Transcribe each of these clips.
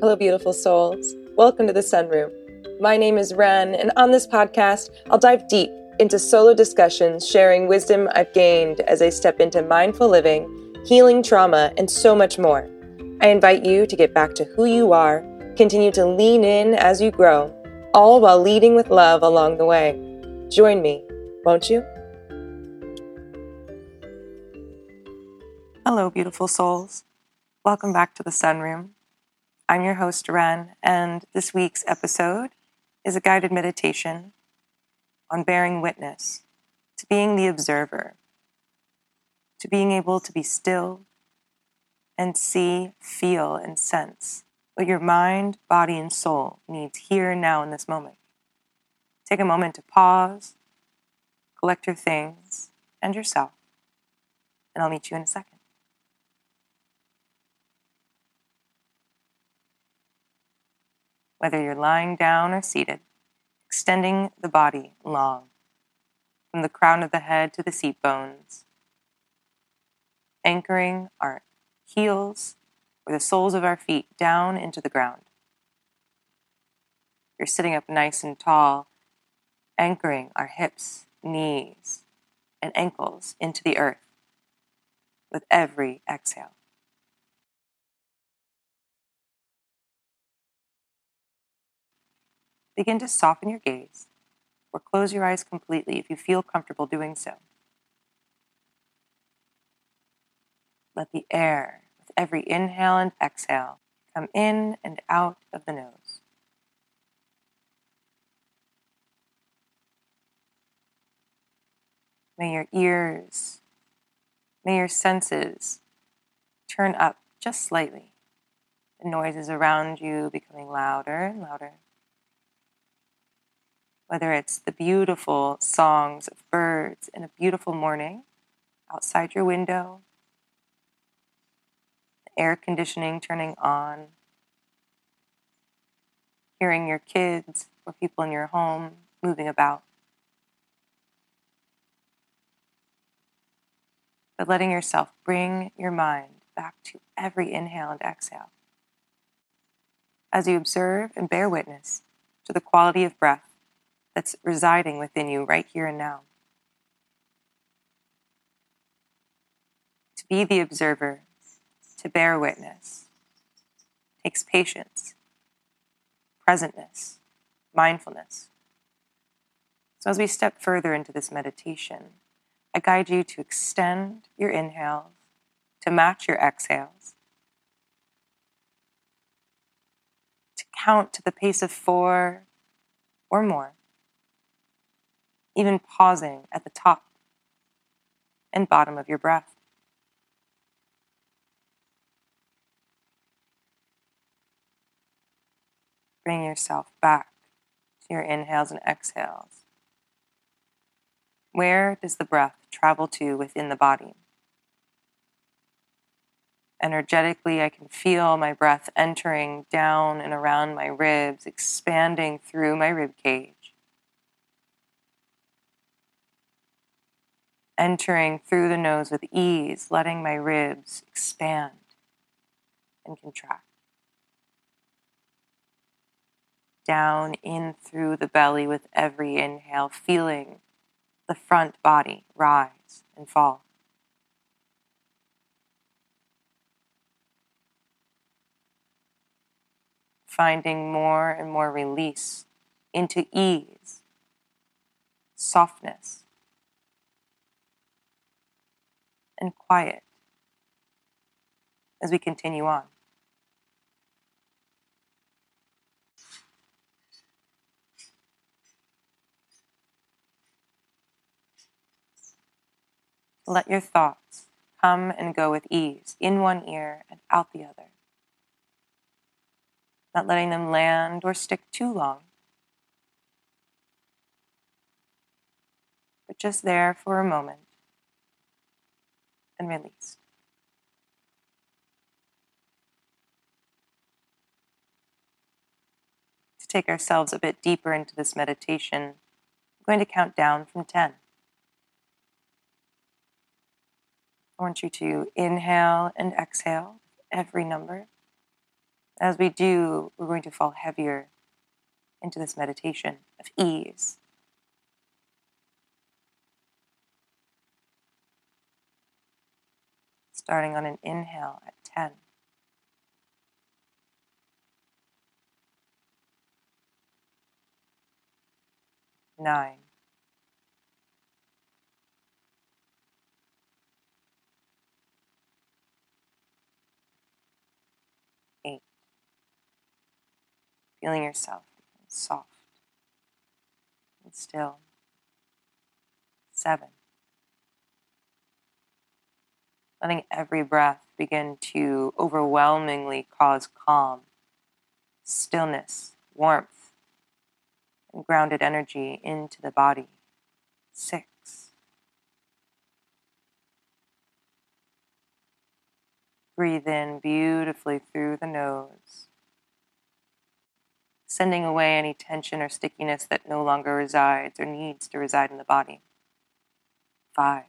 Hello, beautiful souls. Welcome to the Sunroom. My name is Wren, and on this podcast, I'll dive deep into solo discussions, sharing wisdom I've gained as I step into mindful living, healing trauma, and so much more. I invite you to get back to who you are, continue to lean in as you grow, all while leading with love along the way. Join me, won't you? Hello, beautiful souls. Welcome back to the Sunroom. I'm your host, Wren, and this week's episode is a guided meditation on bearing witness to being the observer, to being able to be still and see, feel, and sense what your mind, body, and soul needs here and now in this moment. Take a moment to pause, collect your things and yourself, and I'll meet you in a second. Whether you're lying down or seated, extending the body long, from the crown of the head to the seat bones, anchoring our heels or the soles of our feet down into the ground. You're sitting up nice and tall, anchoring our hips, knees, and ankles into the earth with every exhale. Begin to soften your gaze or close your eyes completely if you feel comfortable doing so. Let the air, with every inhale and exhale, come in and out of the nose. May your ears, may your senses turn up just slightly. The noises around you becoming louder and louder whether it's the beautiful songs of birds in a beautiful morning outside your window, air conditioning turning on, hearing your kids or people in your home moving about. But letting yourself bring your mind back to every inhale and exhale. As you observe and bear witness to the quality of breath that's residing within you right here and now. To be the observer, to bear witness, takes patience, presentness, mindfulness. So, as we step further into this meditation, I guide you to extend your inhales to match your exhales, to count to the pace of four or more even pausing at the top and bottom of your breath. Bring yourself back to your inhales and exhales. Where does the breath travel to within the body? Energetically, I can feel my breath entering down and around my ribs, expanding through my rib cage. Entering through the nose with ease, letting my ribs expand and contract. Down in through the belly with every inhale, feeling the front body rise and fall. Finding more and more release into ease, softness and quiet as we continue on. Let your thoughts come and go with ease, in one ear and out the other. Not letting them land or stick too long, but just there for a moment and release. To take ourselves a bit deeper into this meditation, I'm going to count down from 10. I want you to inhale and exhale every number. As we do, we're going to fall heavier into this meditation of ease. Starting on an inhale at 10. Nine. Eight. Feeling yourself soft and still. Seven. Letting every breath begin to overwhelmingly cause calm, stillness, warmth and grounded energy into the body. Six. Breathe in beautifully through the nose, sending away any tension or stickiness that no longer resides or needs to reside in the body. Five.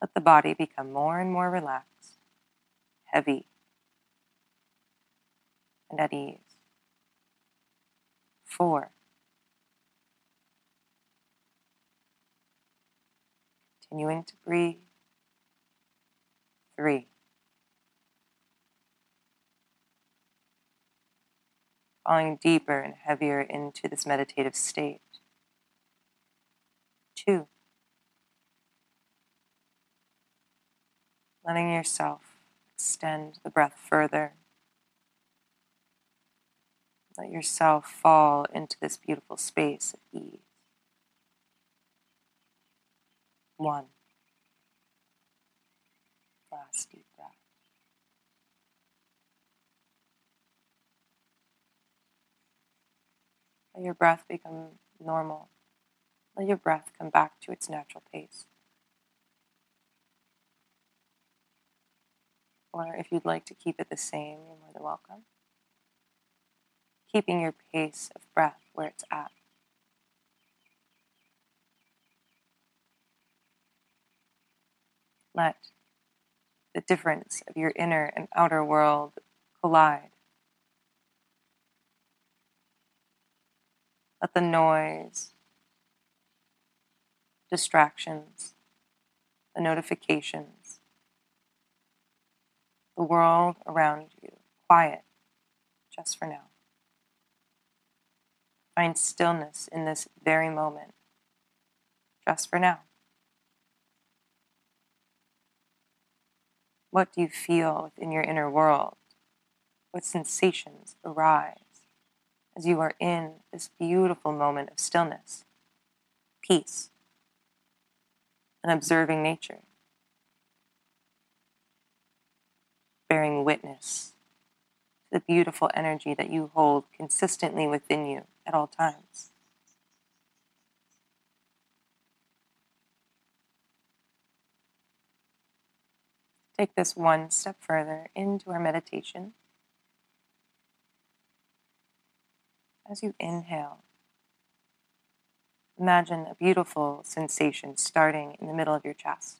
Let the body become more and more relaxed, heavy, and at ease four. Continuing to breathe. Three. Falling deeper and heavier into this meditative state. Two. Letting yourself extend the breath further let yourself fall into this beautiful space of ease. One. Last deep breath. Let your breath become normal. Let your breath come back to its natural pace. Or if you'd like to keep it the same, you're more than welcome keeping your pace of breath where it's at. Let the difference of your inner and outer world collide. Let the noise, distractions, the notifications, the world around you quiet just for now. Find stillness in this very moment, just for now. What do you feel within your inner world? What sensations arise as you are in this beautiful moment of stillness, peace, and observing nature, bearing witness to the beautiful energy that you hold consistently within you at all times. Take this one step further into our meditation. As you inhale, imagine a beautiful sensation starting in the middle of your chest,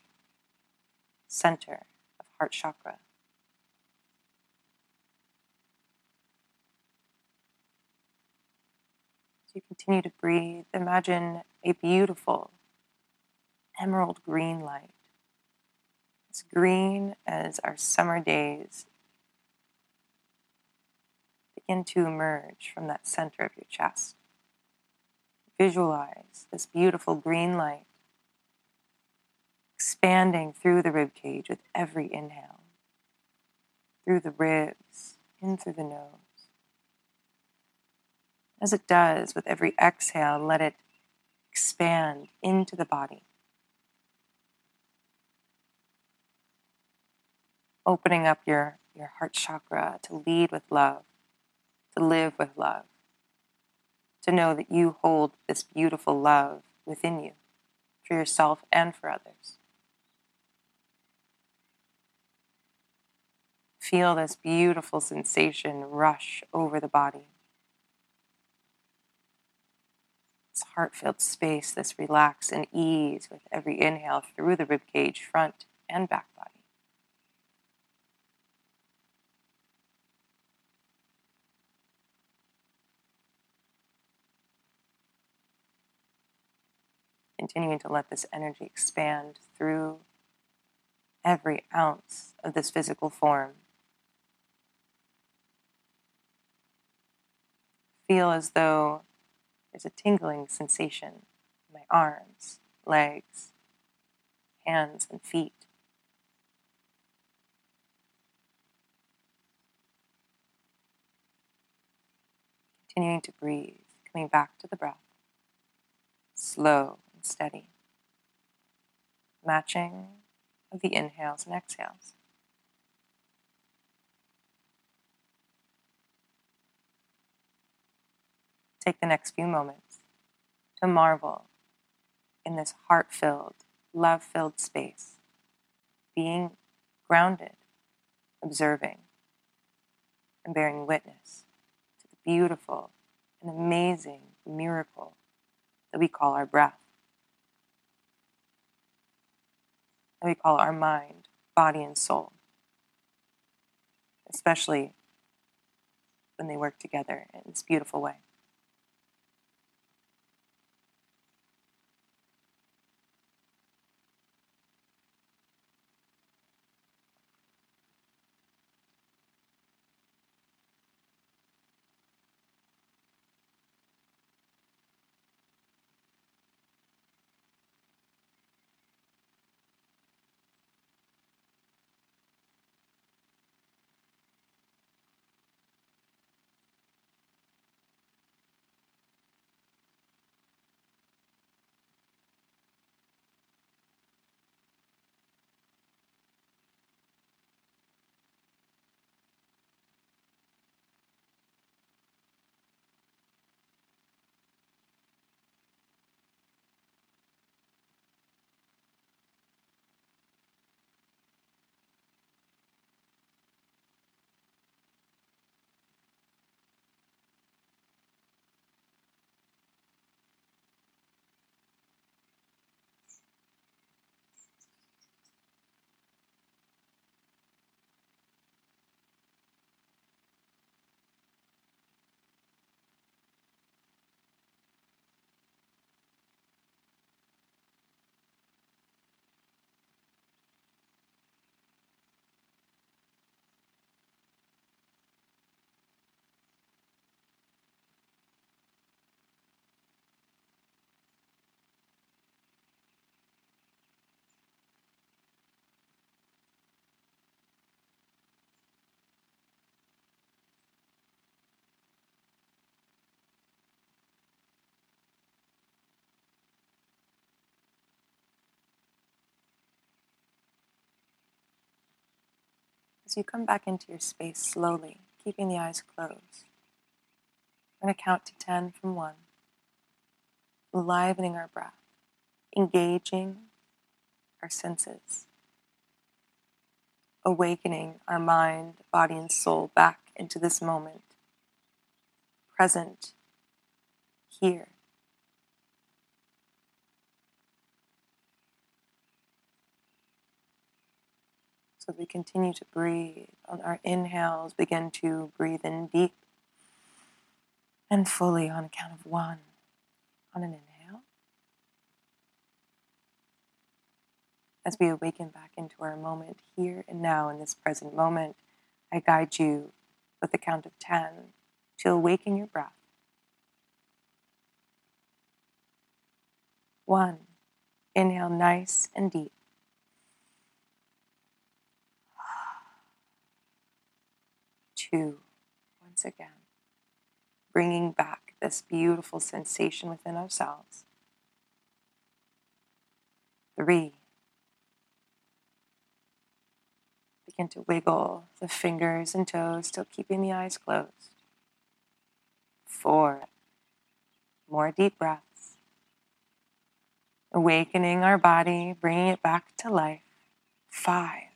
center of heart chakra. You continue to breathe, imagine a beautiful emerald green light. As green as our summer days begin to emerge from that center of your chest. Visualize this beautiful green light expanding through the rib cage with every inhale, through the ribs, in through the nose. As it does with every exhale, let it expand into the body. Opening up your, your heart chakra to lead with love, to live with love, to know that you hold this beautiful love within you for yourself and for others. Feel this beautiful sensation rush over the body. this heart filled space, this relax and ease with every inhale through the ribcage, front and back body. Continuing to let this energy expand through every ounce of this physical form. Feel as though there's a tingling sensation in my arms, legs, hands, and feet. Continuing to breathe, coming back to the breath, slow and steady, matching of the inhales and exhales. Take the next few moments to marvel in this heart filled, love filled space, being grounded, observing, and bearing witness to the beautiful and amazing miracle that we call our breath. that we call our mind, body, and soul, especially when they work together in this beautiful way. As you come back into your space slowly, keeping the eyes closed, We're going to count to 10 from 1, livening our breath, engaging our senses, awakening our mind, body, and soul back into this moment, present here. So we continue to breathe. On our inhales, begin to breathe in deep and fully on a count of one. On an inhale. As we awaken back into our moment here and now in this present moment, I guide you with a count of 10 to awaken your breath. One, inhale nice and deep. Two, once again, bringing back this beautiful sensation within ourselves. Three, begin to wiggle the fingers and toes, still keeping the eyes closed. Four, more deep breaths. Awakening our body, bringing it back to life. Five,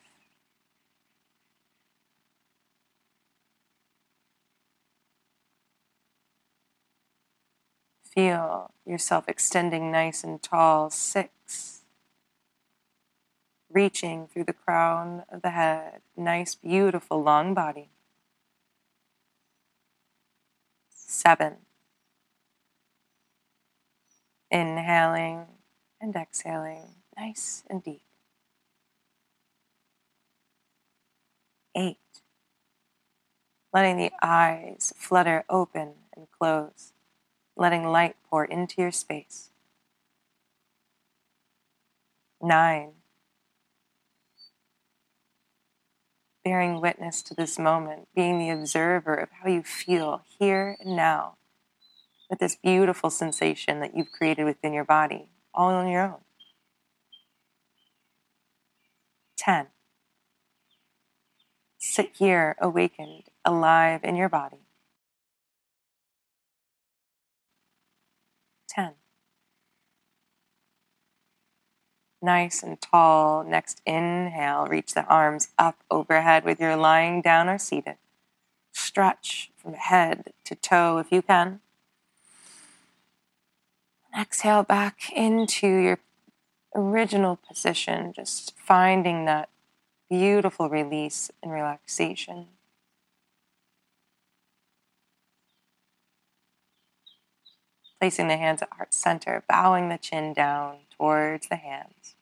Feel yourself extending nice and tall. Six. Reaching through the crown of the head. Nice, beautiful, long body. Seven. Inhaling and exhaling nice and deep. Eight. Letting the eyes flutter open and close, letting light pour into your space. Nine. Bearing witness to this moment, being the observer of how you feel here and now with this beautiful sensation that you've created within your body, all on your own. 10. Sit here awakened, alive in your body. 10. Nice and tall. Next inhale, reach the arms up overhead with your lying down or seated. Stretch from head to toe if you can. Exhale back into your original position, just finding that beautiful release and relaxation. Placing the hands at heart center, bowing the chin down towards the hands.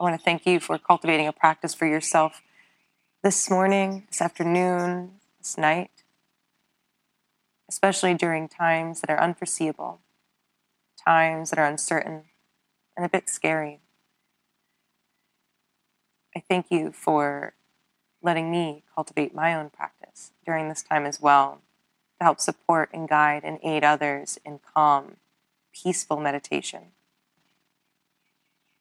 I want to thank you for cultivating a practice for yourself this morning, this afternoon, this night, especially during times that are unforeseeable times that are uncertain and a bit scary. I thank you for letting me cultivate my own practice during this time as well to help support and guide and aid others in calm, peaceful meditation.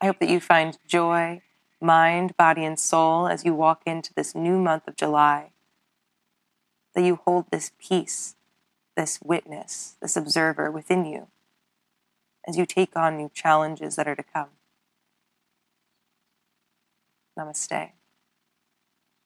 I hope that you find joy, mind, body, and soul as you walk into this new month of July. That you hold this peace, this witness, this observer within you as you take on new challenges that are to come. Namaste.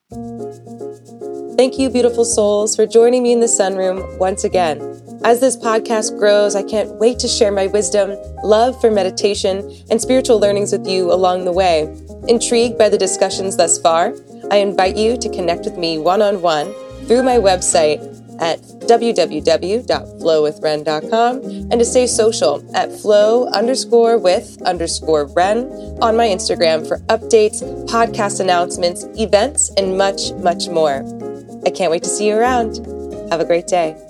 Thank you, beautiful souls, for joining me in the sunroom once again. As this podcast grows, I can't wait to share my wisdom, love for meditation, and spiritual learnings with you along the way. Intrigued by the discussions thus far, I invite you to connect with me one on one through my website at www.flowwithwren.com and to stay social at flow underscore with underscore wren on my Instagram for updates, podcast announcements, events, and much, much more. I can't wait to see you around. Have a great day.